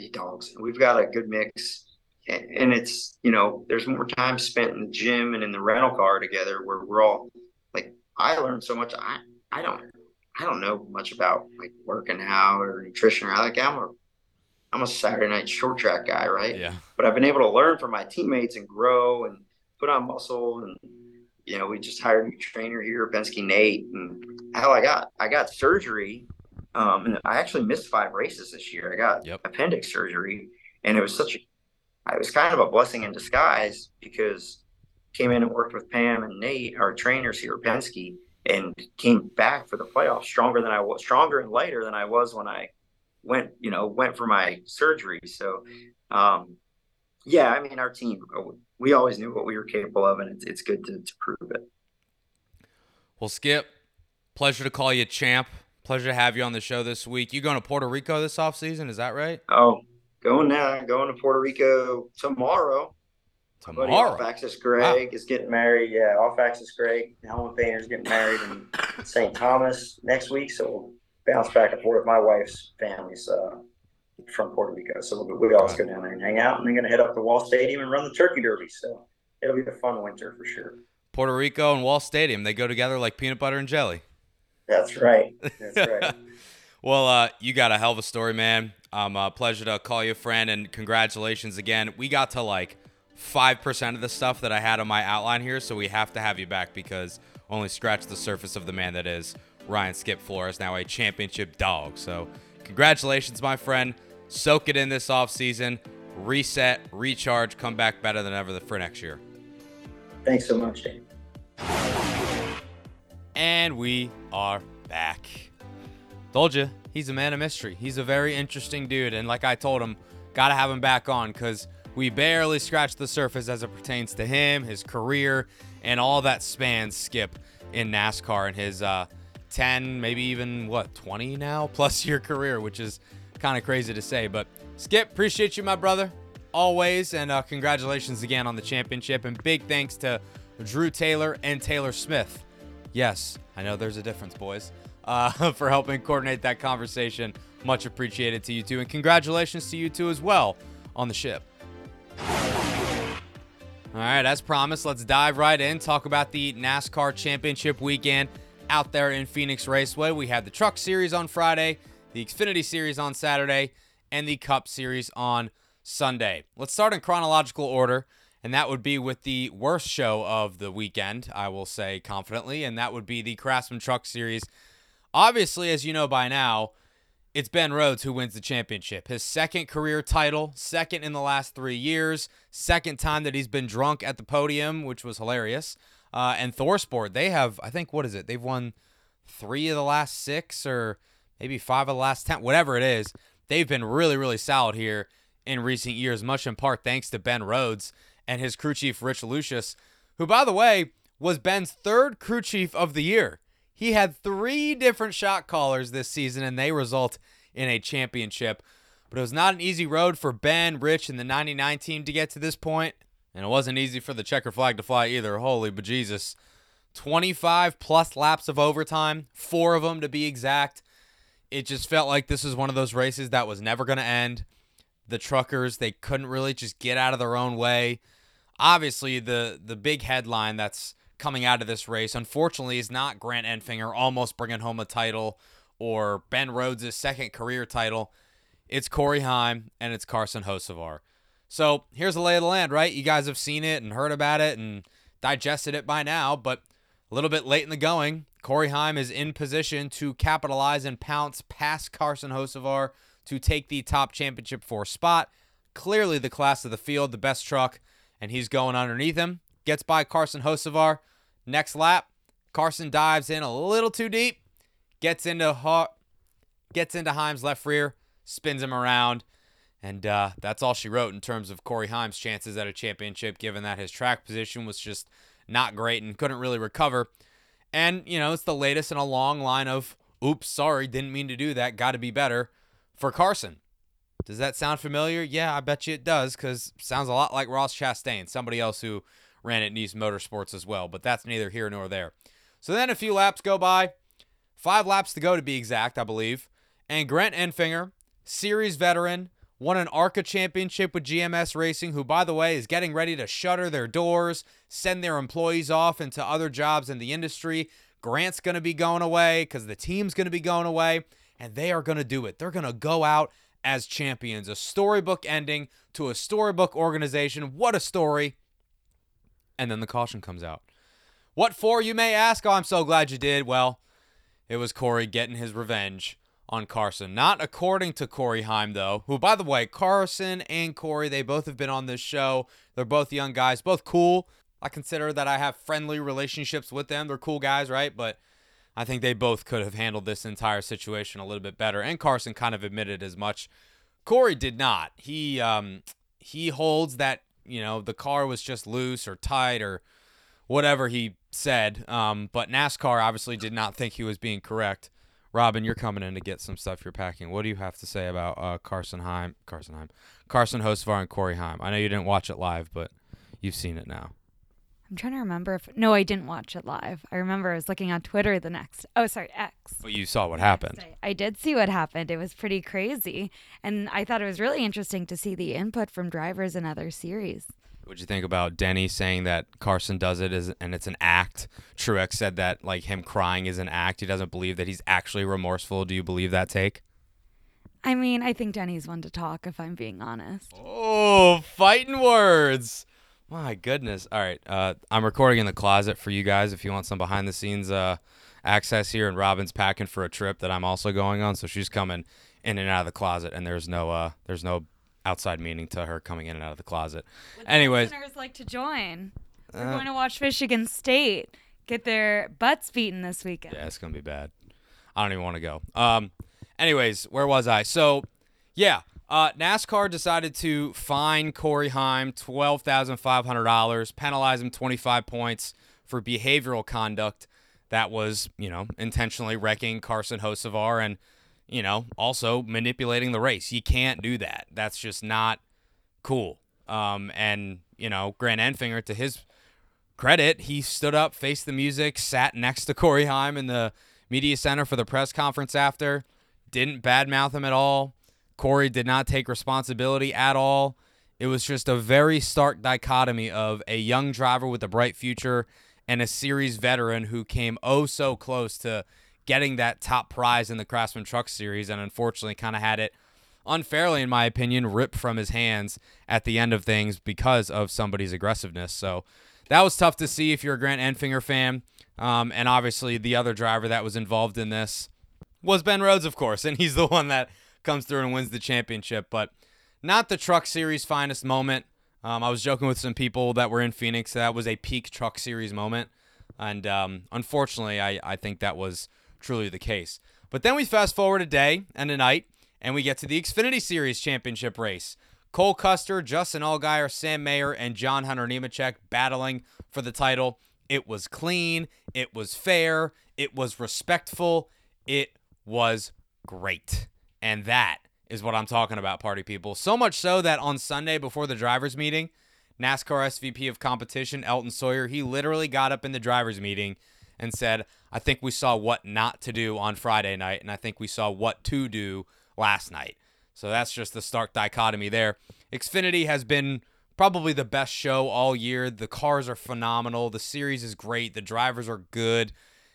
um, dogs. We've got a good mix, and, it's you know there's more time spent in the gym and in the rental car together where we're all like I learned so much. I I don't I don't know much about like working out or nutrition or like I'm a I'm a Saturday night short track guy, right? Yeah. But I've been able to learn from my teammates and grow and put on muscle and you know, we just hired a new trainer here, Penske Nate, and hell, I got I got surgery. Um, and I actually missed five races this year. I got yep. appendix surgery, and it was such a, it was kind of a blessing in disguise because came in and worked with Pam and Nate, our trainers here at Penske, and came back for the playoffs stronger than I was, stronger and lighter than I was when I went, you know, went for my surgery. So, um, yeah, I mean, our team, we always knew what we were capable of, and it's, it's good to, to prove it. Well, Skip, pleasure to call you champ. Pleasure to have you on the show this week. You going to Puerto Rico this off season? Is that right? Oh, going now. Going to Puerto Rico tomorrow. Tomorrow. Off Axis Greg wow. is getting married. Yeah, off Axis Greg. Helen is getting married in St. Thomas next week. So we'll bounce back and forth. My wife's family's uh, from Puerto Rico. So we'll, we always go down there and hang out. And then going to head up to Wall Stadium and run the Turkey Derby. So it'll be a fun winter for sure. Puerto Rico and Wall Stadium, they go together like peanut butter and jelly. [LAUGHS] That's right. That's [LAUGHS] right. well, uh, you got a hell of a story, man. Um, uh, pleasure to call you a friend and congratulations again. We got to like 5% of the stuff that I had on my outline here, so we have to have you back because only scratched the surface of the man that is Ryan Skip Flores, now a championship dog. So, congratulations, my friend. Soak it in this offseason, reset, recharge, come back better than ever for next year. Thanks so much, Dave. And we are back. Told you, he's a man of mystery. He's a very interesting dude. And like I told him, got to have him back on because we barely scratched the surface as it pertains to him, his career, and all that spans Skip in NASCAR and his uh, 10, maybe even what, 20 now [LAUGHS] plus year career, which is kind of crazy to say. But Skip, appreciate you, my brother, always. And uh, congratulations again on the championship. And big thanks to Drew Taylor and Taylor Smith. Yes, I know there's a difference, boys, uh, [LAUGHS] for helping coordinate that conversation. Much appreciated to you two. And congratulations to you two as well on the ship. All right, as promised, let's dive right in. Talk about the NASCAR Championship weekend out there in Phoenix Raceway. We had the Truck Series on Friday, the Xfinity Series on Saturday, and the Cup Series on Sunday. Let's start in chronological order, and that would be with the worst show of the weekend, I will say confidently, and that would be the Craftsman Truck Series. Obviously, as you know by now, it's Ben Rhodes who wins the championship. His second career title, second in the last three years, second time that he's been drunk at the podium, which was hilarious. Uh, and ThorSport, they have, I think, what is it? They've won three of the last six or maybe five of the last 10, whatever it is. They've been really, really solid here in recent years, much in part thanks to Ben Rhodes and his crew chief, Rich Lushes, who, by the way, was Ben's third crew chief of the year. He had three different shot callers this season, and they result in a championship. But it was not an easy road for Ben, Rich, and the 99 team to get to this point, and it wasn't easy for the checker flag to fly either. Holy bejesus. 25 plus laps of overtime, four of them to be exact. It just felt like this was one of those races that was never going to end. The truckers, they couldn't really just get out of their own way. Obviously, the the big headline that's coming out of this race, unfortunately, is not Grant Enfinger almost bringing home a title or Ben Rhodes' second career title. It's Corey Heim and it's Carson Hocevar. So here's the lay of the land, right? You guys have seen it and heard about it and digested it by now, but A little bit late in the going, Corey Heim is in position to capitalize and pounce past Carson Hocevar to take the top championship four spot. Clearly the class of the field, the best truck, and he's going underneath him. Gets by Carson Hocevar. Next lap, Carson dives in a little too deep, gets into ha- gets into Heim's left rear, spins him around, and uh, that's all she wrote in terms of Corey Heim's chances at a championship, given that his track position was just not great and couldn't really recover. And, you know, it's the latest in a long line of, oops, sorry, didn't mean to do that, got to be better for Carson. Does that sound familiar? Yeah, I bet you it does because sounds a lot like Ross Chastain, somebody else who ran at Niece Motorsports as well, but that's neither here nor there. So then a few laps go by, five laps to go to be exact, I believe, and Grant Enfinger, series veteran, won an ARCA championship with GMS Racing, who, by the way, is getting ready to shutter their doors, send their employees off into other jobs in the industry. Grant's going to be going away because the team's going to be going away, and they are going to do it. They're going to go out as champions. A storybook ending to a storybook organization. What a story. And then the caution comes out. What for, you may ask? Oh, I'm so glad you did. Well, it was Corey getting his revenge on Carson. Not according to Corey Heim, though, who, by the way, Carson and Corey, they both have been on this show. They're both young guys, both cool. I consider that I have friendly relationships with them. They're cool guys, right? But I think they both could have handled this entire situation a little bit better. And Carson kind of admitted as much. Corey did not. He um he holds that, you know, the car was just loose or tight or whatever he said. Um, but NASCAR obviously did not think he was being correct. Robin, you're coming in to get some stuff you're packing. What do you have to say about uh, Carson Heim, Carson Heim, Carson Hocevar, and Corey Heim? I know you didn't watch it live, but you've seen it now. I'm trying to remember if no, I didn't watch it live. I remember I was looking on Twitter the next. Oh, sorry, X. But you saw what happened. I did see what happened. It was pretty crazy, and I thought it was really interesting to see the input from drivers in other series. What'd you think about Denny saying that Carson does it as, and it's an act? Truex said that like him crying is an act. He doesn't believe that he's actually remorseful. Do you believe that take? I mean, I think Denny's one to talk, if I'm being honest. Oh, fighting words. My goodness. All right. Uh, I'm recording in the closet for you guys if you want some behind the scenes uh, access here. And Robin's packing for a trip that I'm also going on, so she's coming in and out of the closet, and there's no uh, there's no outside meaning to her coming in and out of the closet. Would Anyways, listeners like to join. We're Uh, going to watch Michigan State get their butts beaten this weekend. Yeah, it's gonna be bad. I don't even want to go. Um, anyways, where was I? So, yeah, uh, NASCAR decided to fine Corey Heim twelve thousand five hundred dollars, penalize him twenty five points for behavioral conduct that was, you know, intentionally wrecking Carson Hocevar and, you know, also manipulating the race. You can't do that. That's just not cool. Um, and you know, Grant Enfinger, to his credit, he stood up, faced the music, sat next to Corey Heim in the media center for the press conference after, didn't badmouth him at all. Corey did not take responsibility at all. It was just a very stark dichotomy of a young driver with a bright future and a series veteran who came oh so close to getting that top prize in the Craftsman Truck Series and unfortunately kind of had it unfairly, in my opinion, ripped from his hands at the end of things because of somebody's aggressiveness. So that was tough to see if you're a Grant Enfinger fan. Um, and obviously, the other driver that was involved in this was Ben Rhodes, of course, and he's the one that comes through and wins the championship. But not the Truck Series finest moment. Um, I was joking with some people that were in Phoenix. That was a peak Truck Series moment. And um, unfortunately, I, I think that was truly the case. But then we fast forward a day and a night, and we get to the Xfinity Series championship race. Cole Custer, Justin Allgaier, Sam Mayer, and John Hunter Nemechek battling for the title. It was clean. It was fair. It was respectful. It was great. And that is what I'm talking about, party people. So much so that on Sunday before the drivers' meeting, NASCAR SVP of competition, Elton Sawyer, he literally got up in the drivers' meeting and said, I think we saw what not to do on Friday night, and I think we saw what to do last night. So that's just the stark dichotomy there. Xfinity has been probably the best show all year. The cars are phenomenal. The series is great. The drivers are good.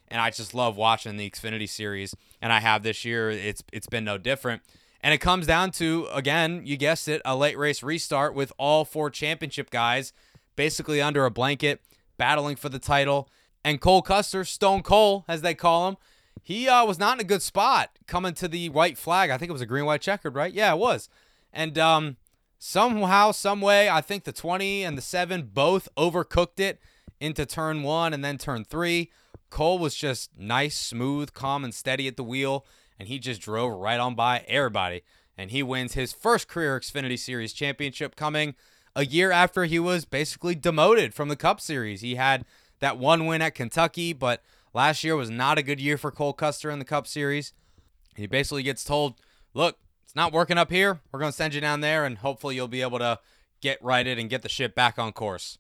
And I just love watching the Xfinity series. And I have this year. It's it's been no different. And it comes down to, again, you guessed it, a late race restart with all four championship guys basically under a blanket, battling for the title. And Cole Custer, Stone Cole, as they call him, he uh, was not in a good spot coming to the white flag. I think it was a green, white checkered, right? Yeah, it was. And um, somehow, some way, I think the 20 and the 7 both overcooked it into turn one and then turn three. Cole was just nice, smooth, calm, and steady at the wheel, and he just drove right on by everybody. And he wins his first career Xfinity Series championship coming a year after he was basically demoted from the Cup Series. He had that one win at Kentucky, but last year was not a good year for Cole Custer in the Cup Series. He basically gets told, look, it's not working up here. We're going to send you down there, and hopefully you'll be able to get righted and get the ship back on course.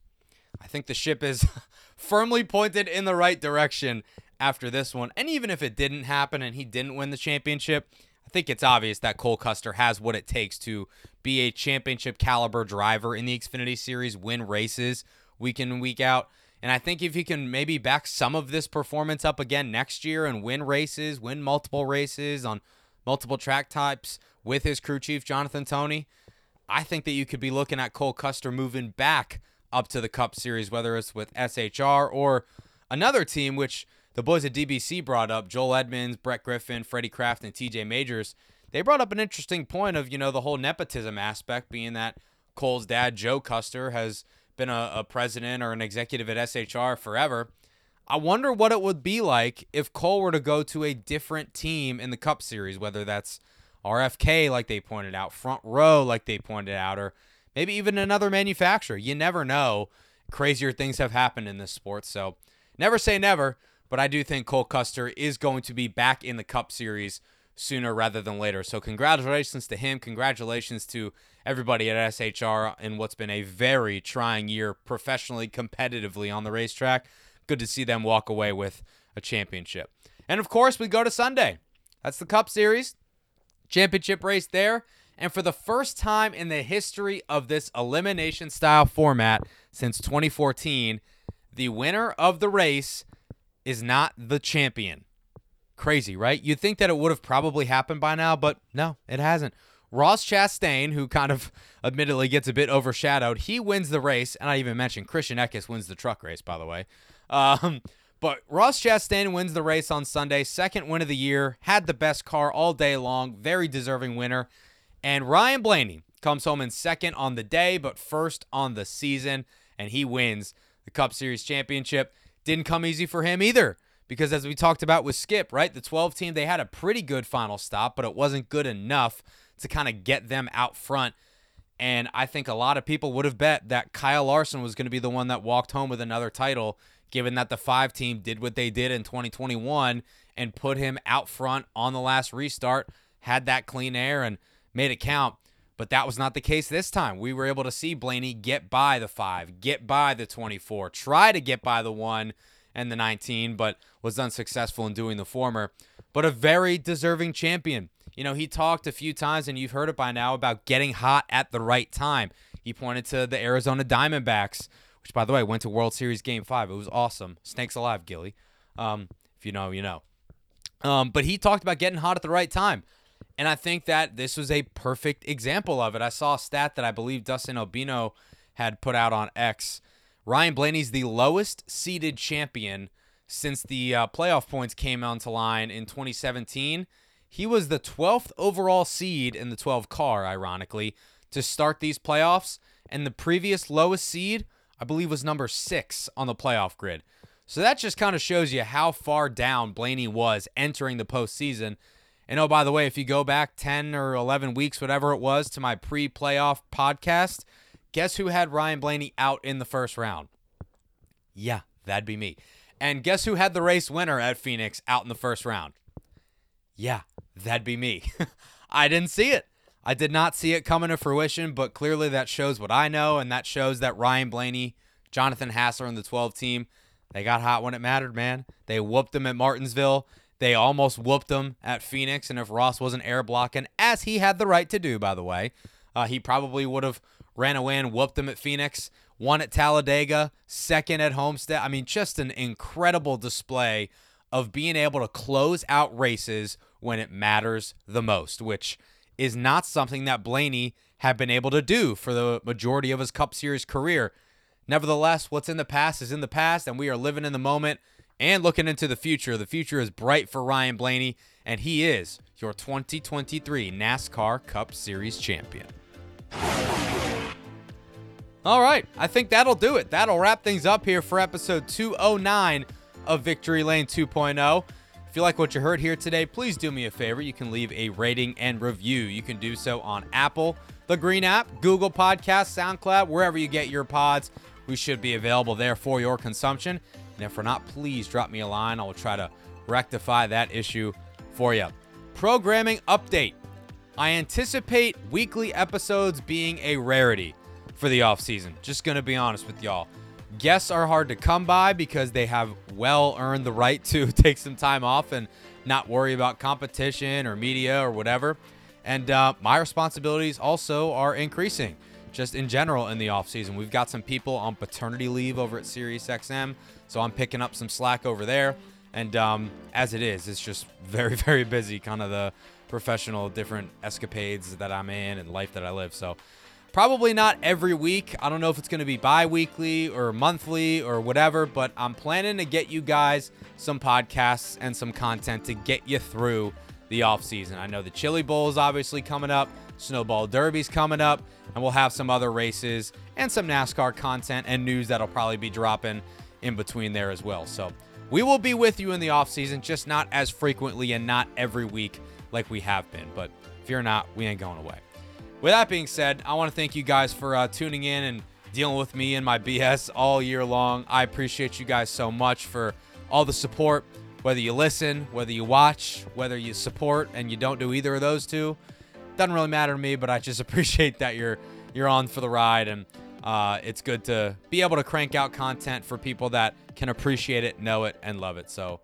I think the ship is [LAUGHS] firmly pointed in the right direction after this one. And even if it didn't happen and he didn't win the championship, I think it's obvious that Cole Custer has what it takes to be a championship caliber driver in the Xfinity Series, win races week in and week out. And I think if he can maybe back some of this performance up again next year and win races, win multiple races on multiple track types with his crew chief, Jonathan Tony, I think that you could be looking at Cole Custer moving back up to the Cup Series, whether it's with SHR or another team, which the boys at DBC brought up Joel Edmonds, Brett Griffin, Freddie Kraft, and TJ Majors. They brought up an interesting point of, you know, the whole nepotism aspect, being that Cole's dad, Joe Custer, has been a, a president or an executive at SHR forever. I wonder what it would be like if Cole were to go to a different team in the Cup Series, whether that's RFK, like they pointed out, front row, like they pointed out, or maybe even another manufacturer. You never know. Crazier things have happened in this sport. So never say never, but I do think Cole Custer is going to be back in the Cup Series sooner rather than later. So congratulations to him. Congratulations to everybody at SHR in what's been a very trying year professionally, competitively on the racetrack. Good to see them walk away with a championship. And of course, we go to Sunday. That's the Cup Series. Championship race there. And for the first time in the history of this elimination style format since 2014, the winner of the race is not the champion. Crazy, right? You'd think that it would have probably happened by now, but no, it hasn't. Ross Chastain, who kind of [LAUGHS] admittedly gets a bit overshadowed, he wins the race. And I even mentioned Christian Eckes wins the truck race, by the way. Um, [LAUGHS] but Ross Chastain wins the race on Sunday, second win of the year, had the best car all day long, very deserving winner. And Ryan Blaney comes home in second on the day, but first on the season, and he wins the Cup Series championship. Didn't come easy for him either, because as we talked about with Skip, right, the 12 team, they had a pretty good final stop, but it wasn't good enough to kind of get them out front. And I think a lot of people would have bet that Kyle Larson was going to be the one that walked home with another title, given that the five team did what they did in 2021 and put him out front on the last restart, had that clean air, and made it count. But that was not the case this time. We were able to see Blaney get by the five, get by the 24, try to get by the one and the 19, but was unsuccessful in doing the former. But a very deserving champion. You know, he talked a few times, and you've heard it by now, about getting hot at the right time. He pointed to the Arizona Diamondbacks, which, by the way, went to World Series Game 5. It was awesome. Snakes alive, Gilly. Um, if you know, you know. Um, but he talked about getting hot at the right time. And I think that this was a perfect example of it. I saw a stat that I believe Dustin Albino had put out on X. Ryan Blaney's the lowest seeded champion since the uh, playoff points came onto line in 2017. He was the 12th overall seed in the 12 car, ironically, to start these playoffs. And the previous lowest seed, I believe, was number six on the playoff grid. So that just kind of shows you how far down Blaney was entering the postseason. And oh, by the way, if you go back 10 or 11 weeks, whatever it was, to my pre playoff podcast, guess who had Ryan Blaney out in the first round? Yeah, that'd be me. And guess who had the race winner at Phoenix out in the first round? Yeah, that'd be me. [LAUGHS] I didn't see it. I did not see it coming to fruition, but clearly that shows what I know, and that shows that Ryan Blaney, Jonathan Hassler, and the 12 team, they got hot when it mattered, man. They whooped them at Martinsville. They almost whooped them at Phoenix, and if Ross wasn't air blocking, as he had the right to do, by the way, uh, he probably would have ran away and whooped them at Phoenix. One at Talladega, second at Homestead. I mean, just an incredible display of being able to close out races when it matters the most, which is not something that Blaney had been able to do for the majority of his Cup Series career. Nevertheless, what's in the past is in the past, and we are living in the moment and looking into the future. The future is bright for Ryan Blaney, and he is your 2023 NASCAR Cup Series champion. All right, I think that'll do it. That'll wrap things up here for episode 209 of Victory Lane 2.0. If you like what you heard here today, please do me a favor. You can leave a rating and review. You can do so on Apple, the Green app, Google Podcasts, SoundCloud, wherever you get your pods. We should be available there for your consumption. And if we're not, please drop me a line. I will try to rectify that issue for you. Programming update. I anticipate weekly episodes being a rarity for the offseason. Just going to be honest with y'all. Guests are hard to come by because they have well earned the right to [LAUGHS] take some time off and not worry about competition or media or whatever. And uh, my responsibilities also are increasing just in general in the offseason. We've got some people on paternity leave over at SiriusXM, so I'm picking up some slack over there. And um, as it is, it's just [LAUGHS] very, very busy, kind of the professional different escapades that I'm in and life that I live. So probably not every week. I don't know if it's going to be bi weekly or monthly or whatever, but I'm planning to get you guys some podcasts and some content to get you through the offseason. I know the Chili Bowl is obviously coming up, Snowball Derby's coming up, and we'll have some other races and some NASCAR content and news that'll probably be dropping in between there as well. So we will be with you in the offseason, just not as frequently and not every week like we have been. But you're not, we ain't going away. With that being said, I want to thank you guys for uh, tuning in and dealing with me and my BS all year long. I appreciate you guys so much for all the support. Whether you listen, whether you watch, whether you support and you don't do either of those two, doesn't really matter to me. But I just [LAUGHS] appreciate that you're you're on for the ride, and uh, it's good to be able to crank out content for people that can appreciate it, know it, and love it. So,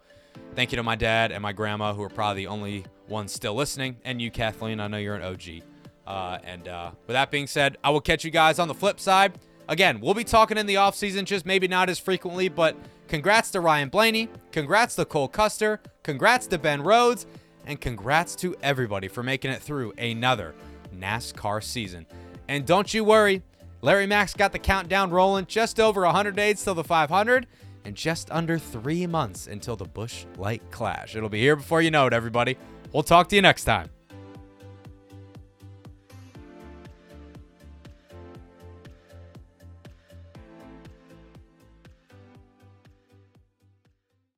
thank you to my dad and my grandma, who are probably the only ones still listening, and you, Kathleen. I know you're an OG. Uh, and uh, with that being said, I will catch you guys on the flip side. Again, we'll be talking in the offseason, just maybe not as frequently, but congrats to Ryan Blaney, congrats to Cole Custer, congrats to Ben Rhodes, and congrats to everybody for making it through another NASCAR season. And don't you worry, Larry Mac's got the countdown rolling just over 100 days till the 500 and just under three months until the Busch Light Clash. It'll be here before you know it, everybody. We'll talk to you next time.